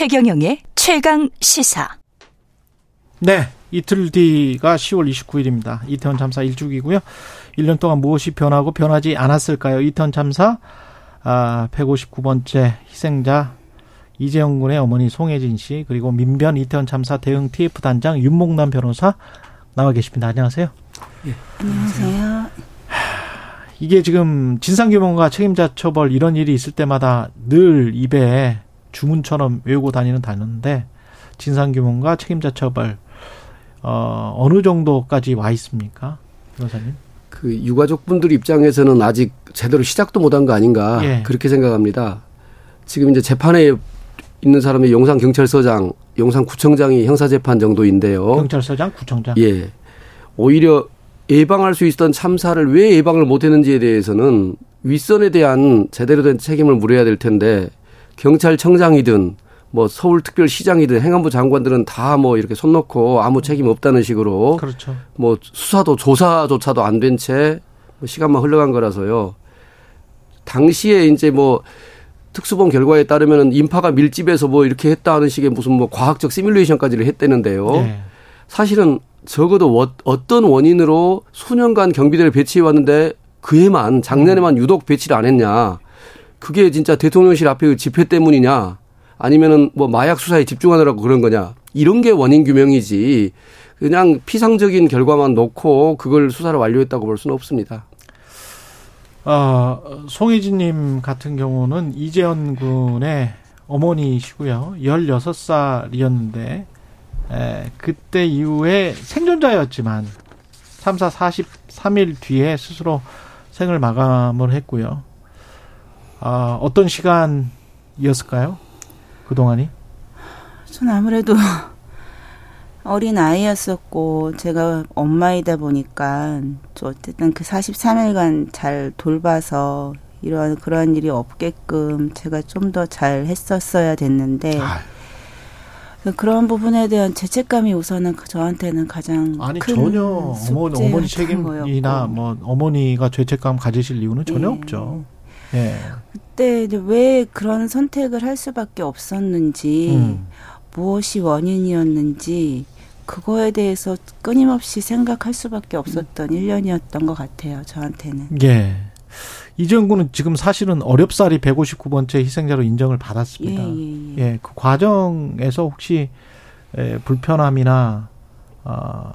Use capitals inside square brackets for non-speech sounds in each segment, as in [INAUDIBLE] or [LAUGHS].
최경영의 최강 시사. 네. 이틀 뒤가 10월 29일입니다. 이태원 참사 1주기고요. 1년 동안 무엇이 변하고 변하지 않았을까요? 이태원 참사 아, 159번째 희생자 이재용 군의 어머니 송혜진 씨 그리고 민변 이태원 참사 대응 TF 단장 윤목남 변호사 나와 계십니다. 안녕하세요. 예. 안녕하세요. 이게 지금 진상규명과 책임자 처벌 이런 일이 있을 때마다 늘 입에 주문처럼 외우고 다니는 단어인데 진상규명과 책임자 처벌 어, 어느 정도까지 와 있습니까, 변호사님? 그 유가족분들 입장에서는 아직 제대로 시작도 못한 거 아닌가 예. 그렇게 생각합니다. 지금 이제 재판에 있는 사람이 용산 경찰서장, 용산 구청장이 형사 재판 정도인데요. 경찰서장, 구청장. 예. 오히려 예방할 수 있었던 참사를 왜 예방을 못했는지에 대해서는 윗선에 대한 제대로 된 책임을 물어야 될 텐데 경찰청장이든 뭐 서울특별시장이든 행안부 장관들은 다 뭐 이렇게 손 놓고 아무 책임 없다는 식으로 그렇죠. 뭐 수사도 조사조차도 안 된채 뭐 시간만 흘러간 거라서요. 당시에 이제 뭐 특수본 결과에 따르면은 인파가 밀집해서 뭐 이렇게 했다 하는 식의 무슨 뭐 과학적 시뮬레이션까지를 했다는데요. 네. 사실은 적어도 어떤 원인으로 수년간 경비대를 배치해 왔는데 그해만 작년에만 유독 배치를 안 했냐. 그게 진짜 대통령실 앞에 집회 때문이냐. 아니면은 뭐 마약 수사에 집중하느라고 그런 거냐. 이런 게 원인 규명이지. 그냥 피상적인 결과만 놓고 그걸 수사를 완료했다고 볼 수는 없습니다. 어, 송혜진님 같은 경우는 이재현 군의 어머니시고요. 16살이었는데, 에, 그때 이후에 생존자였지만, 3사 43일 뒤에 스스로 생을 마감을 했고요. 아, 어떤 시간이었을까요? 그동안이? 전 아무래도 [LAUGHS] 어린 아이였었고 제가 엄마이다 보니까 어쨌든 그 43일간 잘 돌봐서 이런 그런 일이 없게끔 제가 좀 더 잘 했었어야 됐는데 아. 그런 부분에 대한 죄책감이 우선은 그 저한테는 가장 아니 전혀 어머니 어머니 책임이나 뭐 어머니가 죄책감 가지실 이유는 전혀 네. 없죠. 예. 그때 왜 그런 선택을 할 수밖에 없었는지 음. 무엇이 원인이었는지 그거에 대해서 끊임없이 생각할 수밖에 없었던 음. 1년이었던 것 같아요. 저한테는. 예. 이정구는 지금 사실은 어렵사리 159번째 희생자로 인정을 받았습니다. 예, 예, 예. 예, 그 과정에서 혹시 에, 불편함이나 어,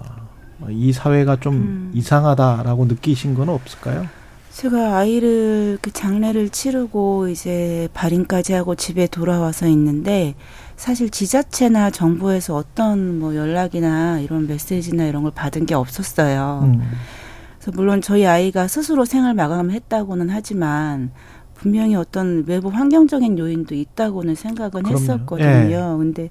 이 사회가 좀 음. 이상하다라고 느끼신 건 없을까요? 제가 아이를 그 장례를 치르고 이제 발인까지 하고 집에 돌아와서 있는데 사실 지자체나 정부에서 어떤 뭐 연락이나 이런 메시지나 이런 걸 받은 게 없었어요. 음. 그래서 물론 저희 아이가 스스로 생을 마감했다고는 하지만 분명히 어떤 외부 환경적인 요인도 있다고는 생각은 그럼요. 했었거든요. 예. 근데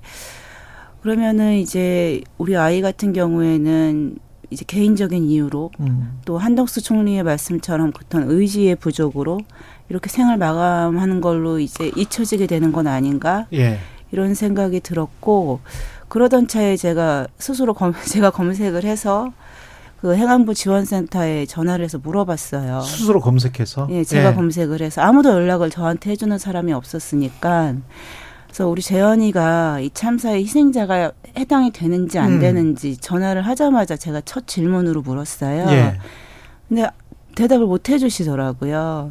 그러면은 이제 우리 아이 같은 경우에는 이제 개인적인 이유로 음. 또 한덕수 총리의 말씀처럼 어떤 의지의 부족으로 이렇게 생을 마감하는 걸로 이제 잊혀지게 되는 건 아닌가 예. 이런 생각이 들었고 그러던 차에 제가 스스로 검, [LAUGHS] 제가 검색을 해서 그 행안부 지원센터에 전화를 해서 물어봤어요. 스스로 검색해서? 예, 제가 예. 검색을 해서 아무도 연락을 저한테 해주는 사람이 없었으니까 그래서 우리 재현이가 이 참사의 희생자가 해당이 되는지 안 음. 되는지 전화를 하자마자 제가 첫 질문으로 물었어요. 예. 근데 대답을 못 해주시더라고요.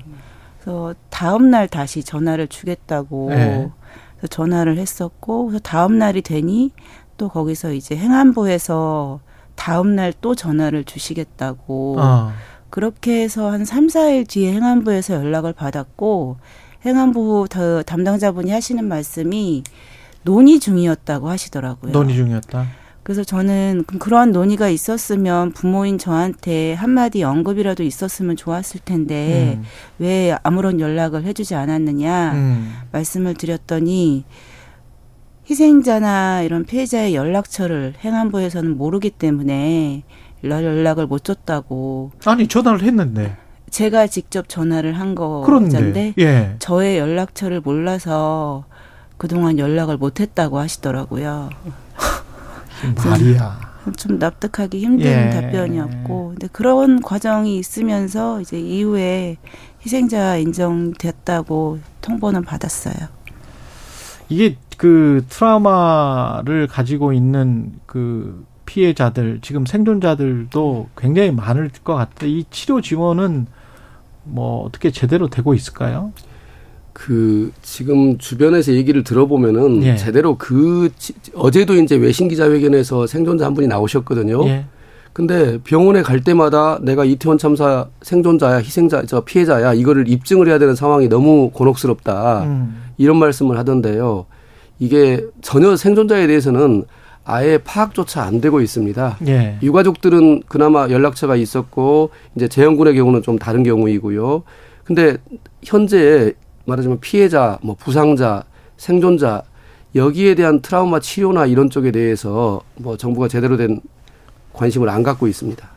그래서 다음 날 다시 전화를 주겠다고 예. 그래서 전화를 했었고 그래서 다음 날이 되니 또 거기서 이제 행안부에서 다음 날 또 전화를 주시겠다고 어. 그렇게 해서 한 3, 4일 뒤에 행안부에서 연락을 받았고 행안부 담당자분이 하시는 말씀이 논의 중이었다고 하시더라고요. 논의 중이었다. 그래서 저는 그런 논의가 있었으면 부모인 저한테 한마디 언급이라도 있었으면 좋았을 텐데 음. 왜 아무런 연락을 해주지 않았느냐 음. 말씀을 드렸더니 희생자나 이런 피해자의 연락처를 행안부에서는 모르기 때문에 연락을 못 줬다고. 아니 전화를 했는데. 제가 직접 전화를 한 거잖데 예. 저의 연락처를 몰라서 그동안 연락을 못 했다고 하시더라고요. 말이야. 좀 납득하기 힘든 예. 답변이었고 근데 그런 과정이 있으면서 이제 이후에 희생자 인정됐다고 통보는 받았어요. 이게 그 트라우마를 가지고 있는 그 피해자들 지금 생존자들도 굉장히 많을 것 같아요. 이 치료 지원은 뭐 어떻게 제대로 되고 있을까요? 그 지금 주변에서 얘기를 들어보면은 예. 제대로 그 지- 어제도 이제 외신 기자회견에서 생존자 한 분이 나오셨거든요. 예. 근데 병원에 갈 때마다 내가 이태원 참사 생존자야, 희생자, 저 피해자야 이거를 입증을 해야 되는 상황이 너무 곤혹스럽다. 음. 이런 말씀을 하던데요. 이게 전혀 생존자에 대해서는 아예 파악조차 안 되고 있습니다. 예. 유가족들은 그나마 연락처가 있었고 이제 재형군의 경우는 좀 다른 경우이고요. 근데 현재 말하자면 피해자, 뭐 부상자, 생존자 여기에 대한 트라우마 치료나 이런 쪽에 대해서 뭐 정부가 제대로 된 관심을 안 갖고 있습니다.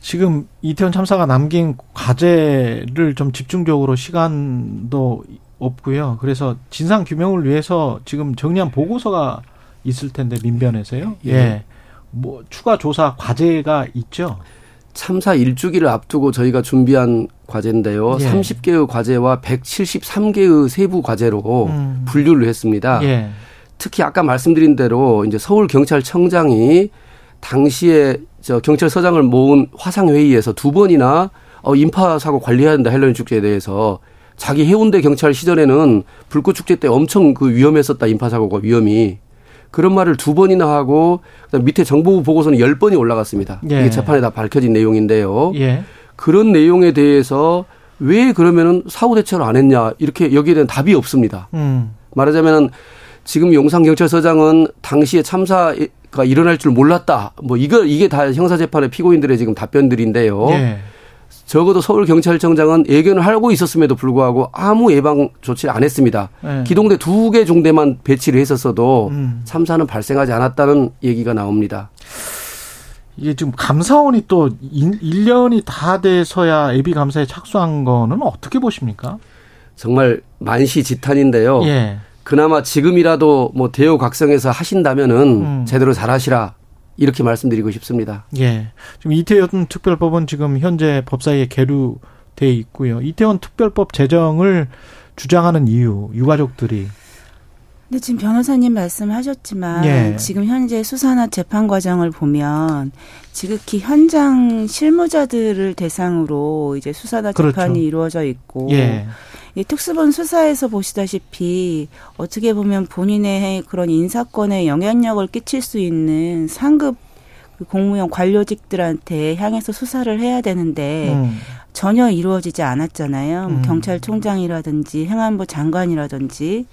지금 이태원 참사가 남긴 과제를 좀 집중적으로 시간도 없고요. 그래서 진상 규명을 위해서 지금 정리한 보고서가 있을 텐데 민변에서요. 예. 예. 뭐 추가 조사 과제가 있죠. 참사 일주기를 앞두고 저희가 준비한 과제인데요. 예. 30개의 과제와 173개의 세부 과제로 음. 분류를 했습니다. 예. 특히 아까 말씀드린 대로 이제 서울 경찰청장이 당시에 저 경찰서장을 모은 화상 회의에서 두 번이나 어 인파 사고 관리해야 된다 헬로윈 축제에 대해서 자기 해운대 경찰 시절에는 불꽃 축제 때 엄청 그 위험했었다 인파 사고가 위험이 그런 말을 두 번이나 하고 그다음 밑에 정보부 보고서는 열 번이 올라갔습니다. 예. 이게 재판에 다 밝혀진 내용인데요. 예. 그런 내용에 대해서 왜 그러면은 사후 대처를 안 했냐 이렇게 여기에 대한 답이 없습니다. 음. 말하자면은 지금 용산 경찰서장은 당시에 참사가 일어날 줄 몰랐다. 뭐 이거 이게 다 형사 재판의 피고인들의 지금 답변들인데요. 예. 적어도 서울 경찰청장은 예견을 하고 있었음에도 불구하고 아무 예방 조치를 안 했습니다. 예. 기동대 두 개 중대만 배치를 했었어도 음. 참사는 발생하지 않았다는 얘기가 나옵니다. 이게 지금 감사원이 또 1년이 다 돼서야 예비 감사에 착수한 거는 어떻게 보십니까? 정말 만시지탄인데요. 예. 그나마 지금이라도 뭐 대우각성에서 하신다면은 음. 제대로 잘하시라 이렇게 말씀드리고 싶습니다. 예. 지금 이태원 특별법은 지금 현재 법사위에 계류돼 있고요. 이태원 특별법 제정을 주장하는 이유, 유가족들이 근데 지금 변호사님 말씀하셨지만 예. 지금 현재 수사나 재판 과정을 보면 지극히 현장 실무자들을 대상으로 이제 수사나 그렇죠. 재판이 이루어져 있고 예. 이 특수본 수사에서 보시다시피 어떻게 보면 본인의 그런 인사권에 영향력을 끼칠 수 있는 상급 그 공무원 관료직들한테 향해서 수사를 해야 되는데 음. 전혀 이루어지지 않았잖아요. 뭐 음. 경찰총장이라든지 행안부 장관이라든지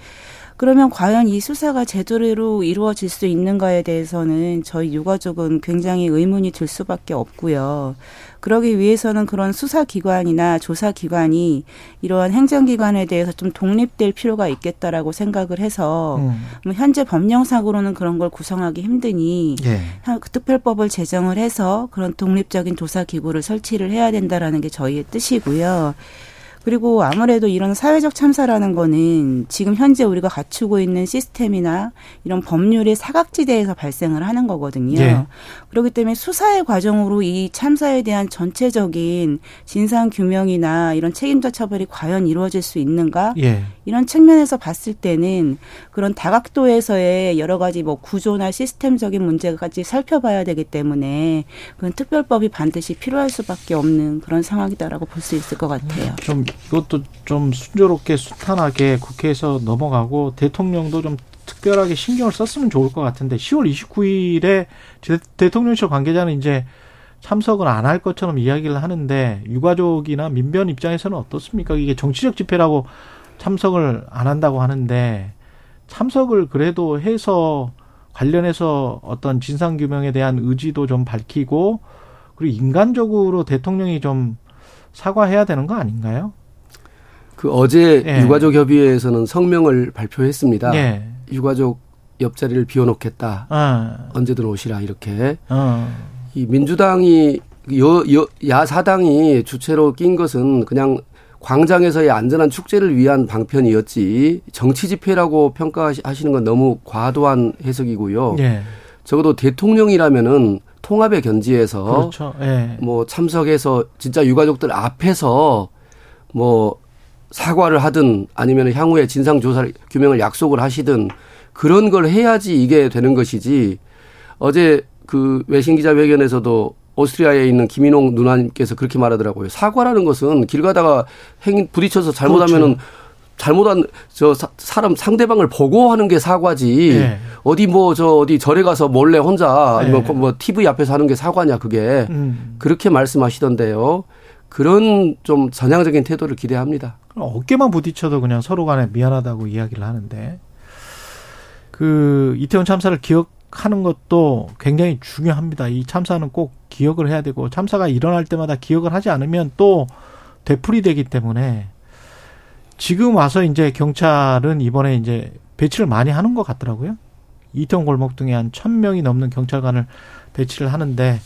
그러면 과연 이 수사가 제대로 이루어질 수 있는가에 대해서는 저희 유가족은 굉장히 의문이 들 수밖에 없고요. 그러기 위해서는 그런 수사기관이나 조사기관이 이러한 행정기관에 대해서 좀 독립될 필요가 있겠다라고 생각을 해서 음. 뭐 현재 법령상으로는 그런 걸 구성하기 힘드니 예. 한- 그 특별법을 제정을 해서 그런 독립적인 조사 기구를 설치를 해야 된다라는 게 저희의 뜻이고요. 그리고 아무래도 이런 사회적 참사라는 거는 지금 현재 우리가 갖추고 있는 시스템이나 이런 법률의 사각지대에서 발생을 하는 거거든요. 예. 그렇기 때문에 수사의 과정으로 이 참사에 대한 전체적인 진상 규명이나 이런 책임자 처벌이 과연 이루어질 수 있는가? 예. 이런 측면에서 봤을 때는 그런 다각도에서의 여러 가지 뭐 구조나 시스템적인 문제까지 살펴봐야 되기 때문에 그런 특별법이 반드시 필요할 수밖에 없는 그런 상황이다라고 볼 수 있을 것 같아요. 좀 이것도 좀 순조롭게 순탄하게 국회에서 넘어가고 대통령도 좀 특별하게 신경을 썼으면 좋을 것 같은데 10월 29일에 대통령실 관계자는 이제 참석을 안 할 것처럼 이야기를 하는데 유가족이나 민변 입장에서는 어떻습니까? 이게 정치적 집회라고 참석을 안 한다고 하는데 참석을 그래도 해서 관련해서 어떤 진상 규명에 대한 의지도 좀 밝히고 그리고 인간적으로 대통령이 좀 사과해야 되는 거 아닌가요? 그 어제 예. 유가족 협의회에서는 성명을 발표했습니다. 예. 유가족 옆자리를 비워놓겠다. 어, 언제든 오시라 이렇게 어, 이 민주당이 여, 여, 야사당이 주체로 낀 것은 그냥 광장에서의 안전한 축제를 위한 방편이었지 정치 집회라고 평가하시는 건 너무 과도한 해석이고요. 예. 적어도 대통령이라면은 통합의 견지에서 그렇죠. 예. 뭐 참석해서 진짜 유가족들 앞에서 뭐 사과를 하든 아니면 향후에 진상 조사 규명을 약속을 하시든 그런 걸 해야지 이게 되는 것이지 어제 그 외신 기자회견에서도 오스트리아에 있는 김인홍 누나님께서 그렇게 말하더라고요. 사과라는 것은 길 가다가 행 부딪혀서 잘못하면은 그렇죠. 잘못한 저 사람 상대방을 보고 하는 게 사과지 네. 어디 뭐 저 어디 절에 가서 몰래 혼자 아니면 네. 뭐 TV 앞에서 하는 게 사과냐 그게 음. 그렇게 말씀하시던데요. 그런 좀 전향적인 태도를 기대합니다. 어깨만 부딪혀도 그냥 서로 간에 미안하다고 이야기를 하는데 그 이태원 참사를 기억하는 것도 굉장히 중요합니다. 이 참사는 꼭 기억을 해야 되고 참사가 일어날 때마다 기억을 하지 않으면 또 되풀이 되기 때문에 지금 와서 이제 경찰은 이번에 이제 배치를 많이 하는 것 같더라고요. 이태원 골목 등에 한 천명이 넘는 경찰관을 배치를 하는데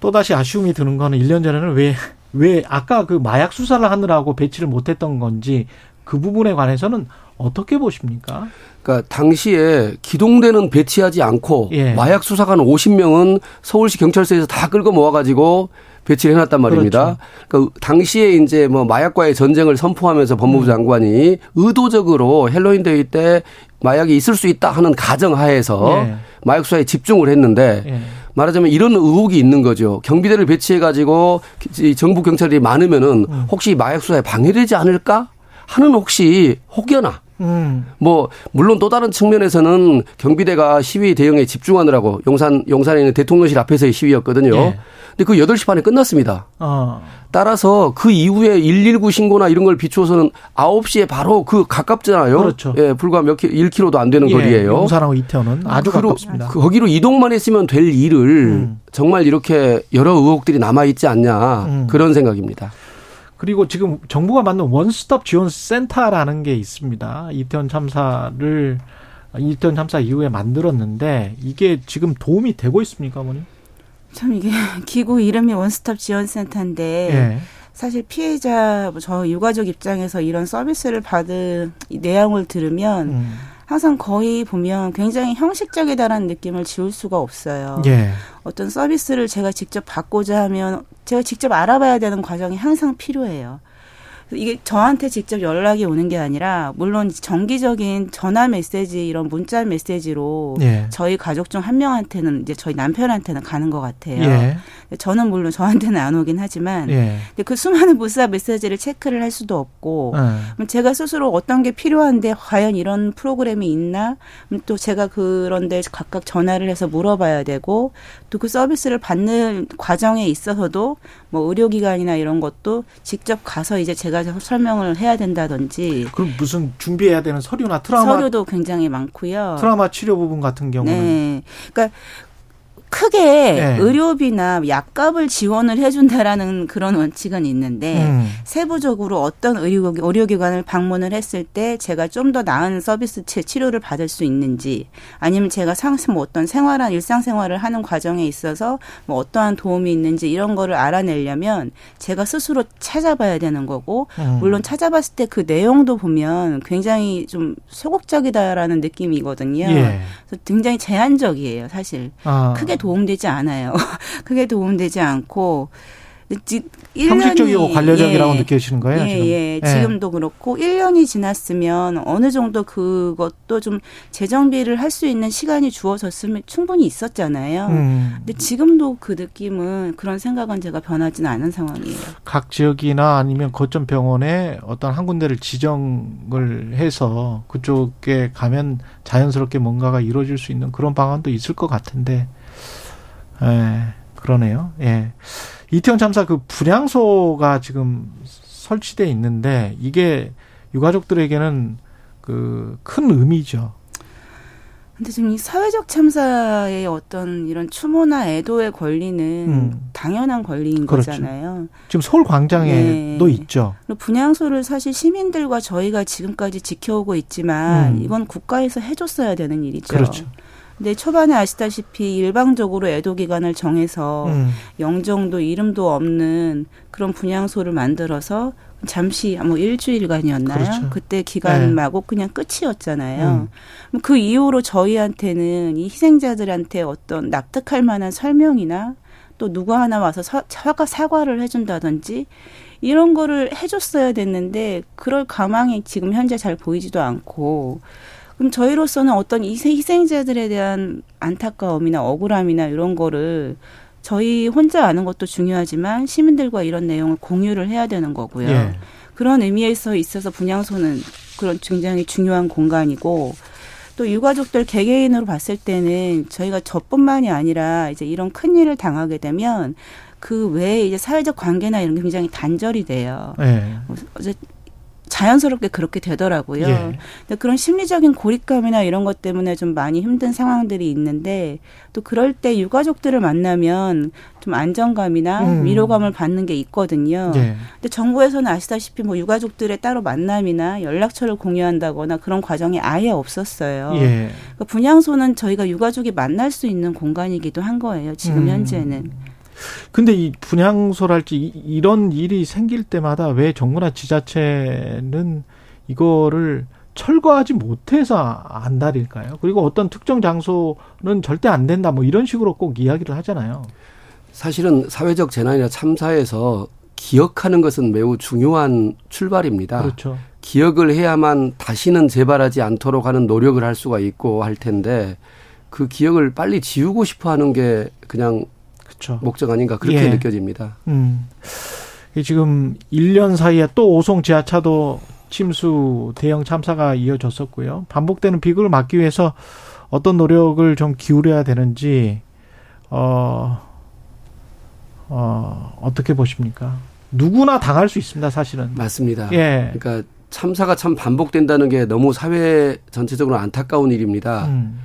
또다시 아쉬움이 드는 거는 1년 전에는 왜, 왜 아까 그 마약 수사를 하느라고 배치를 못했던 건지 그 부분에 관해서는 어떻게 보십니까? 그러니까 당시에 기동대는 배치하지 않고 예. 마약 수사관 50명은 서울시 경찰서에서 다 끌고 모아가지고 배치를 해놨단 말입니다. 그렇죠. 그러니까 당시에 이제 뭐 마약과의 전쟁을 선포하면서 법무부 음. 장관이 의도적으로 핼러윈 데이 때 마약이 있을 수 있다 하는 가정 하에서 예. 마약 수사에 집중을 했는데 예. 말하자면 이런 의혹이 있는 거죠. 경비대를 배치해 가지고 정부 경찰이 많으면은 음. 혹시 마약 수사에 방해되지 않을까 하는 혹시 혹여나 음. 뭐 물론 또 다른 측면에서는 경비대가 시위 대응에 집중하느라고 용산 용산에 있는 대통령실 앞에서의 시위였거든요. 예. 근데 그 8시 반에 끝났습니다. 어. 따라서 그 이후에 119 신고나 이런 걸 비추어서는 9시에 바로 그 가깝잖아요. 그렇죠. 예, 불과 몇 킬로, 1킬로도 안 되는 예, 거리예요. 용산하고 이태원은 아주 그 가깝습니다. 거기로 이동만 했으면 될 일을 음. 정말 이렇게 여러 의혹들이 남아 있지 않냐 음. 그런 생각입니다. 그리고 지금 정부가 만든 원스톱 지원 센터라는 게 있습니다. 이태원 참사를 이태원 참사 이후에 만들었는데 이게 지금 도움이 되고 있습니까, 어머니? 참 이게 [LAUGHS] 기구 이름이 원스톱 지원 센터인데 예. 사실 피해자 저 유가족 입장에서 이런 서비스를 받은 내용을 들으면 음. 항상 거의 보면 굉장히 형식적이다라는 느낌을 지울 수가 없어요. 예. 어떤 서비스를 제가 직접 받고자 하면 제가 직접 알아봐야 되는 과정이 항상 필요해요. 이게 저한테 직접 연락이 오는 게 아니라 물론 정기적인 전화 메시지 이런 문자 메시지로 예. 저희 가족 중 한 명한테는 이제 저희 남편한테는 가는 것 같아요. 예. 저는 물론 저한테는 안 오긴 하지만 예. 근데 그 수많은 문자 메시지를 체크를 할 수도 없고 예. 제가 스스로 어떤 게 필요한데 과연 이런 프로그램이 있나 또 제가 그런데 각각 전화를 해서 물어봐야 되고 또 그 서비스를 받는 과정에 있어서도 뭐 의료기관이나 이런 것도 직접 가서 이제 제가 설명을 해야 된다든지. 그럼 무슨 준비해야 되는 서류나 트라우마 서류도 굉장히 많고요. 트라우마 치료 부분 같은 경우는. 네. 그러니까 크게 네. 의료비나 약값을 지원을 해준다라는 그런 원칙은 있는데 음. 세부적으로 어떤 의료, 의료기관을 방문을 했을 때 제가 좀 더 나은 서비스 치료를 받을 수 있는지 아니면 제가 상승 뭐 어떤 생활한 일상생활을 하는 과정에 있어서 뭐 어떠한 도움이 있는지 이런 거를 알아내려면 제가 스스로 찾아봐야 되는 거고 음. 물론 찾아봤을 때 그 내용도 보면 굉장히 좀 소극적이다라는 느낌이거든요. 예. 그래서 굉장히 제한적이에요, 사실. 아. 크게 도움되지 않아요. [LAUGHS] 크게 도움되지 않고 형식적이고 관료적이라고 예, 느끼시는 거예요? 예, 지금? 예. 예. 지금도 그렇고 1년이 지났으면 어느 정도 그것도 좀 재정비를 할 수 있는 시간이 주어졌으면 충분히 있었잖아요. 음. 근데 지금도 그 느낌은 그런 생각은 제가 변하지는 않은 상황이에요. 각 지역이나 아니면 거점 병원에 어떤 한 군데를 지정을 해서 그쪽에 가면 자연스럽게 뭔가가 이루어질 수 있는 그런 방안도 있을 것 같은데 예, 그러네요. 예. 이태원 참사 그 분향소가 지금 설치돼 있는데 이게 유가족들에게는 그 큰 의미죠. 근데 지금 이 사회적 참사의 어떤 이런 추모나 애도의 권리는 음. 당연한 권리인 그렇죠. 거잖아요. 지금 서울 광장에도 네. 있죠. 분향소를 사실 시민들과 저희가 지금까지 지켜오고 있지만 음. 이건 국가에서 해줬어야 되는 일이죠. 그렇죠. 근데 초반에 아시다시피 일방적으로 애도 기간을 정해서 음. 영정도 이름도 없는 그런 분향소를 만들어서 잠시 뭐 일주일간이었나요? 그렇죠. 그때 기간마고 네. 그냥 끝이었잖아요. 음. 그 이후로 저희한테는 이 희생자들한테 어떤 납득할 만한 설명이나 또 누구 하나 와서 사과 사과를 해준다든지 이런 거를 해줬어야 됐는데 그럴 가망이 지금 현재 잘 보이지도 않고 그럼 저희로서는 어떤 이 희생자들에 대한 안타까움이나 억울함이나 이런 거를 저희 혼자 아는 것도 중요하지만 시민들과 이런 내용을 공유를 해야 되는 거고요. 예. 그런 의미에서 있어서 분향소는 그런 굉장히 중요한 공간이고 또 유가족들 개개인으로 봤을 때는 저희가 저뿐만이 아니라 이제 이런 큰 일을 당하게 되면 그 외에 이제 사회적 관계나 이런 게 굉장히 단절이 돼요. 네. 어제 자연스럽게 그렇게 되더라고요. 예. 근데 그런 심리적인 고립감이나 이런 것 때문에 좀 많이 힘든 상황들이 있는데 또 그럴 때 유가족들을 만나면 좀 안정감이나 음. 위로감을 받는 게 있거든요. 예. 근데 정부에서는 아시다시피 뭐 유가족들의 따로 만남이나 연락처를 공유한다거나 그런 과정이 아예 없었어요. 예. 그러니까 분양소는 저희가 유가족이 만날 수 있는 공간이기도 한 거예요. 지금 음. 현재는. 근데 이 분향소랄지 이런 일이 생길 때마다 왜 정부나 지자체는 이거를 철거하지 못해서 안달일까요? 그리고 어떤 특정 장소는 절대 안 된다 뭐 이런 식으로 꼭 이야기를 하잖아요. 사실은 사회적 재난이나 참사에서 기억하는 것은 매우 중요한 출발입니다. 그렇죠. 기억을 해야만 다시는 재발하지 않도록 하는 노력을 할 수가 있고 할 텐데 그 기억을 빨리 지우고 싶어 하는 게 그냥 그렇죠. 목적 아닌가 그렇게 예. 느껴집니다. 음. 지금 1년 사이에 또 오송 지하차도 침수 대형 참사가 이어졌었고요. 반복되는 비극을 막기 위해서 어떤 노력을 좀 기울여야 되는지 어, 어, 어떻게 보십니까? 누구나 당할 수 있습니다, 사실은. 맞습니다. 예. 그러니까 참사가 참 반복된다는 게 너무 사회 전체적으로 안타까운 일입니다. 음.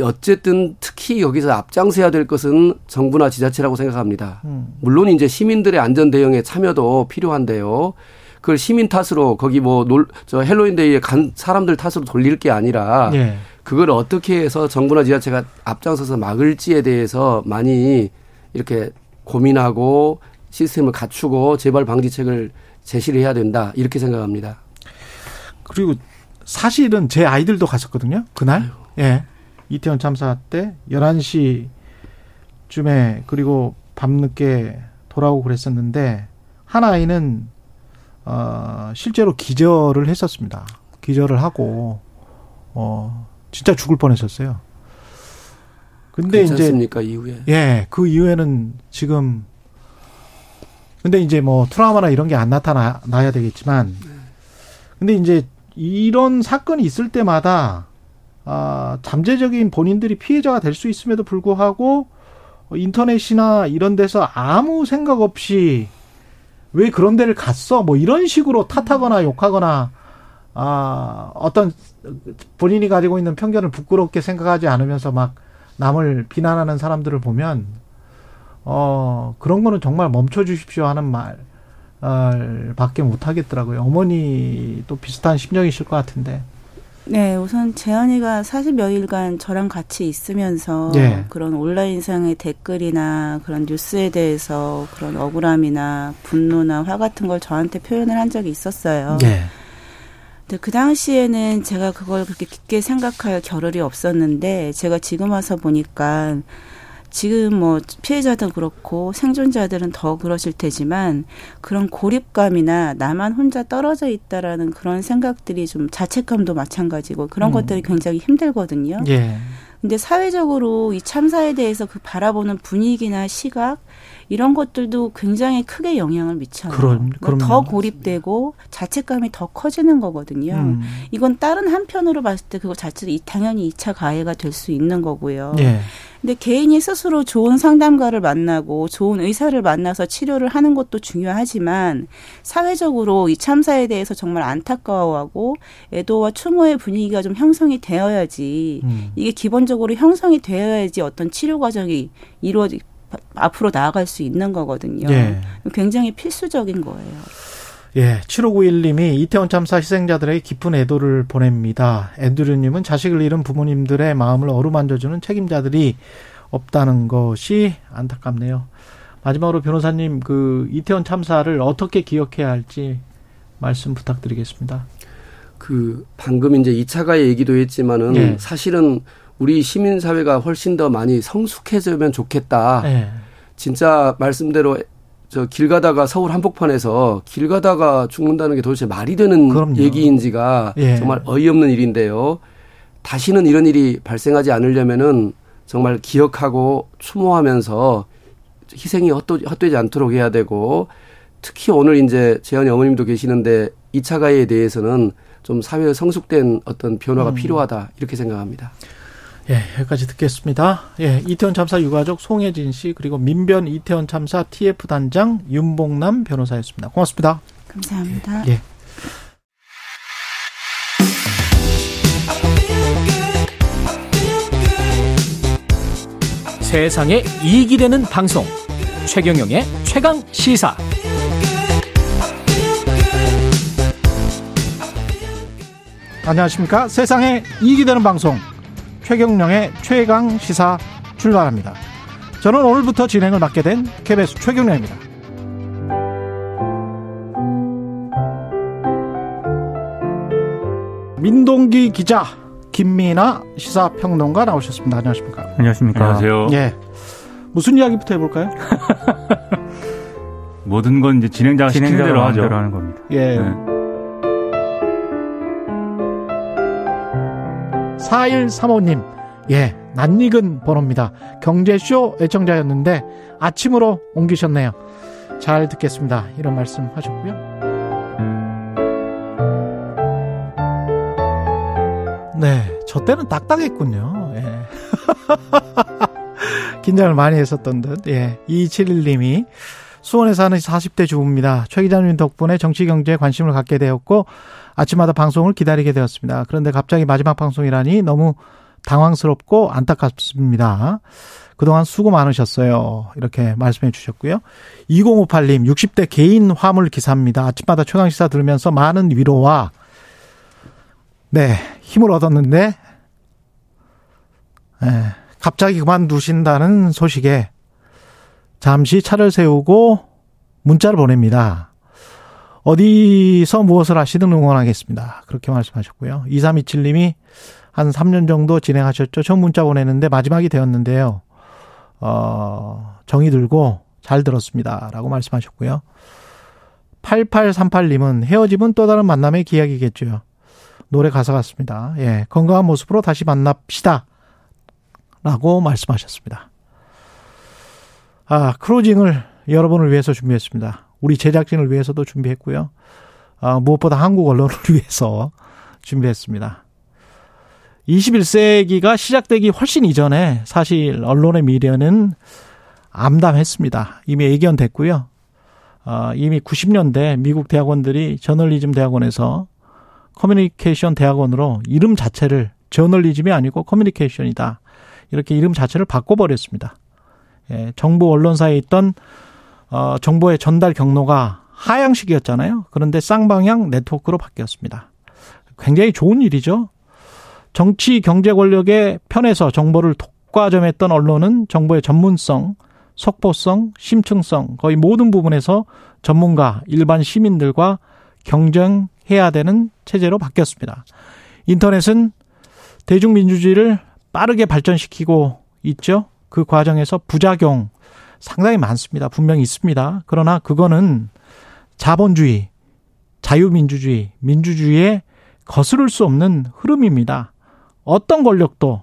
어쨌든 특히 여기서 앞장서야 될 것은 정부나 지자체라고 생각합니다. 음. 물론 이제 시민들의 안전 대응에 참여도 필요한데요. 그걸 시민 탓으로 거기 뭐 놀 저 헬로윈데이에 간 사람들 탓으로 돌릴 게 아니라 예. 그걸 어떻게 해서 정부나 지자체가 앞장서서 막을지에 대해서 많이 이렇게 고민하고 시스템을 갖추고 재발 방지책을 제시를 해야 된다 이렇게 생각합니다. 그리고 사실은 제 아이들도 갔었거든요. 그날. 아유. 예. 이태원 참사 때 11시쯤에 그리고 밤늦게 돌아오고 그랬었는데 한 아이는 어 실제로 기절을 했었습니다. 기절을 하고 어 진짜 죽을 뻔했었어요. 근데 괜찮습니까, 이제 이후에 예, 그 이후에는 지금 근데 이제 뭐 트라우마나 이런 게 안 나타나야 되겠지만 네. 근데 이제 이런 사건이 있을 때마다 아, 잠재적인 본인들이 피해자가 될 수 있음에도 불구하고 인터넷이나 이런 데서 아무 생각 없이 왜 그런 데를 갔어? 뭐 이런 식으로 탓하거나 욕하거나 아, 어떤 본인이 가지고 있는 편견을 부끄럽게 생각하지 않으면서 막 남을 비난하는 사람들을 보면 어, 그런 거는 정말 멈춰 주십시오 하는 말 밖에 못 하겠더라고요. 어머니도 비슷한 심정이실 것 같은데. 네, 우선 재현이가 사십 여일간 저랑 같이 있으면서 네. 그런 온라인상의 댓글이나 그런 뉴스에 대해서 그런 억울함이나 분노나 화 같은 걸 저한테 표현을 한 적이 있었어요. 네. 근데 그 당시에는 제가 그걸 그렇게 깊게 생각할 겨를이 없었는데 제가 지금 와서 보니까 지금 뭐 피해자도 그렇고 생존자들은 더 그러실 테지만 그런 고립감이나 나만 혼자 떨어져 있다라는 그런 생각들이 좀 자책감도 마찬가지고 그런 음. 것들이 굉장히 힘들거든요. 예. 근데 사회적으로 이 참사에 대해서 그 바라보는 분위기나 시각 이런 것들도 굉장히 크게 영향을 미쳐요. 그럼, 그러니까 더 고립되고 자책감이 더 커지는 거거든요. 음. 이건 다른 한편으로 봤을 때 그거 자체도 당연히 2차 가해가 될 수 있는 거고요. 예. 근데 개인이 스스로 좋은 상담가를 만나고 좋은 의사를 만나서 치료를 하는 것도 중요하지만 사회적으로 이 참사에 대해서 정말 안타까워하고 애도와 추모의 분위기가 좀 형성이 되어야지 음. 이게 기본적으로 형성이 되어야지 어떤 치료 과정이 이루어지 앞으로 나아갈 수 있는 거거든요. 예. 굉장히 필수적인 거예요. 예, 7591님이 이태원 참사 희생자들에게 깊은 애도를 보냅니다. 앤드류님은 자식을 잃은 부모님들의 마음을 어루만져주는 책임자들이 없다는 것이 안타깝네요. 마지막으로 변호사님, 그 이태원 참사를 어떻게 기억해야 할지 말씀 부탁드리겠습니다. 그 방금 이제 2차 가의 얘기도 했지만은 예. 사실은 우리 시민사회가 훨씬 더 많이 성숙해지면 좋겠다. 예. 진짜 말씀대로 저 길 가다가 서울 한복판에서 길 가다가 죽는다는 게 도대체 말이 되는 그럼요. 얘기인지가 예. 정말 어이없는 일인데요. 다시는 이런 일이 발생하지 않으려면은 정말 기억하고 추모하면서 희생이 헛되 지 않도록 해야 되고 특히 오늘 이제 재현이 어머님도 계시는데 2차 가해에 대해서는 좀 사회에 성숙된 어떤 변화가 음. 필요하다 이렇게 생각합니다. 예, 여기까지 듣겠습니다. 예, 이태원 참사 유가족 송혜진 씨 그리고 민변 이태원 참사 TF 단장 윤봉남 변호사였습니다. 고맙습니다. 감사합니다. 예. 세상에 이익이 되는 방송 최경영의 최강 시사 안녕하십니까 세상에 이익이 되는 방송 최경영의 최강 시사 출발합니다 저는 오늘부터 진행을 맡게 된 KBS 최경영입니다 민동기 기자 김미나 시사평론가 나오셨습니다. 안녕하십니까? 안녕하십니까? 안녕하세요. 예. 무슨 이야기부터 해볼까요? [LAUGHS] 모든 건 이제 진행자가 시키는 대로 하죠. 하는 겁니다. 예. 네. 4135님, 예, 낯익은 번호입니다. 경제쇼 애청자였는데 아침으로 옮기셨네요. 잘 듣겠습니다. 이런 말씀 하셨고요. 네, 저 때는 딱딱했군요. 예. [LAUGHS] 긴장을 많이 했었던 듯. 예. 2271님이 수원에 사는 40대 주부입니다. 최 기자님 덕분에 정치 경제에 관심을 갖게 되었고 아침마다 방송을 기다리게 되었습니다. 그런데 갑자기 마지막 방송이라니 너무 당황스럽고 안타깝습니다. 그동안 수고 많으셨어요. 이렇게 말씀해 주셨고요. 2058님, 60대 개인 화물 기사입니다. 아침마다 최강시사 들으면서 많은 위로와 네, 힘을 얻었는데, 네, 갑자기 그만두신다는 소식에 잠시 차를 세우고 문자를 보냅니다. 어디서 무엇을 하시든 응원하겠습니다. 그렇게 말씀하셨고요. 2327님이 한 3년 정도 진행하셨죠. 처음 문자 보내는데 마지막이 되었는데요. 어, 정이 들고 잘 들었습니다. 라고 말씀하셨고요. 8838님은 헤어짐은 또 다른 만남의 기약이겠죠. 노래 가사 같습니다. 예, 건강한 모습으로 다시 만납시다. 라고 말씀하셨습니다. 아, 크로징을 여러분을 위해서 준비했습니다. 우리 제작진을 위해서도 준비했고요. 아, 무엇보다 한국 언론을 [LAUGHS] 위해서 준비했습니다. 21세기가 시작되기 훨씬 이전에 사실 언론의 미래는 암담했습니다. 이미 예견됐고요. 아, 이미 90년대 미국 대학원들이 저널리즘 대학원에서 커뮤니케이션 대학원으로 이름 자체를 저널리즘이 아니고 커뮤니케이션이다. 이렇게 이름 자체를 바꿔버렸습니다. 예, 정부 언론사에 있던 어, 정보의 전달 경로가 하향식이었잖아요. 그런데 쌍방향 네트워크로 바뀌었습니다. 굉장히 좋은 일이죠. 정치 경제 권력의 편에서 정보를 독과점했던 언론은 정보의 전문성, 속보성, 심층성 거의 모든 부분에서 전문가, 일반 시민들과 경쟁 해야 되는 체제로 바뀌었습니다. 인터넷은 대중민주주의를 빠르게 발전시키고 있죠. 그 과정에서 부작용 상당히 많습니다. 분명히 있습니다. 그러나 그거는 자본주의, 자유민주주의, 민주주의에 거스를 수 없는 흐름입니다. 어떤 권력도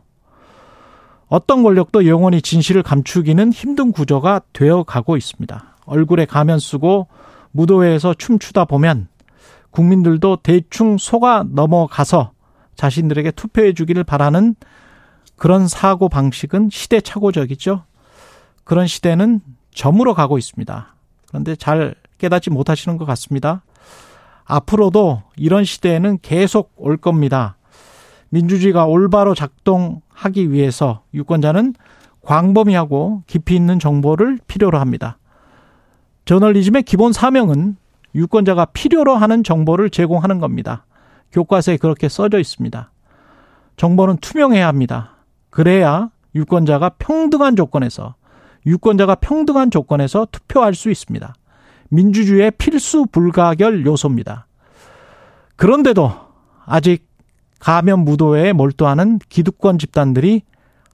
어떤 권력도 영원히 진실을 감추기는 힘든 구조가 되어 가고 있습니다. 얼굴에 가면 쓰고 무도회에서 춤추다 보면 국민들도 대충 속아 넘어가서 자신들에게 투표해 주기를 바라는 그런 사고 방식은 시대착오적이죠. 그런 시대는 점으로 가고 있습니다. 그런데 잘 깨닫지 못하시는 것 같습니다. 앞으로도 이런 시대에는 계속 올 겁니다. 민주주의가 올바로 작동하기 위해서 유권자는 광범위하고 깊이 있는 정보를 필요로 합니다. 저널리즘의 기본 사명은 유권자가 필요로 하는 정보를 제공하는 겁니다. 교과서에 그렇게 써져 있습니다. 정보는 투명해야 합니다. 그래야 유권자가 평등한 조건에서 유권자가 평등한 조건에서 투표할 수 있습니다. 민주주의의 필수 불가결 요소입니다. 그런데도 아직 가면 무도회에 몰두하는 기득권 집단들이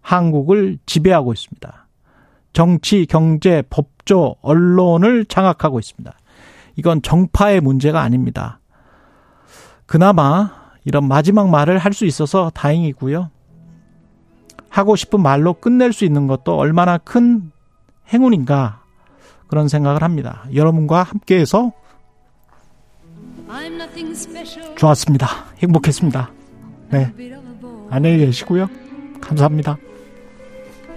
한국을 지배하고 있습니다. 정치, 경제, 법조, 언론을 장악하고 있습니다. 이건 정파의 문제가 아닙니다. 그나마 이런 마지막 말을 할 수 있어서 다행이고요. 하고 싶은 말로 끝낼 수 있는 것도 얼마나 큰 행운인가 그런 생각을 합니다. 여러분과 함께해서 좋았습니다. 행복했습니다. 네. 안녕히 계시고요. 감사합니다.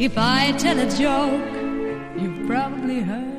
If I tell a joke, you've probably heard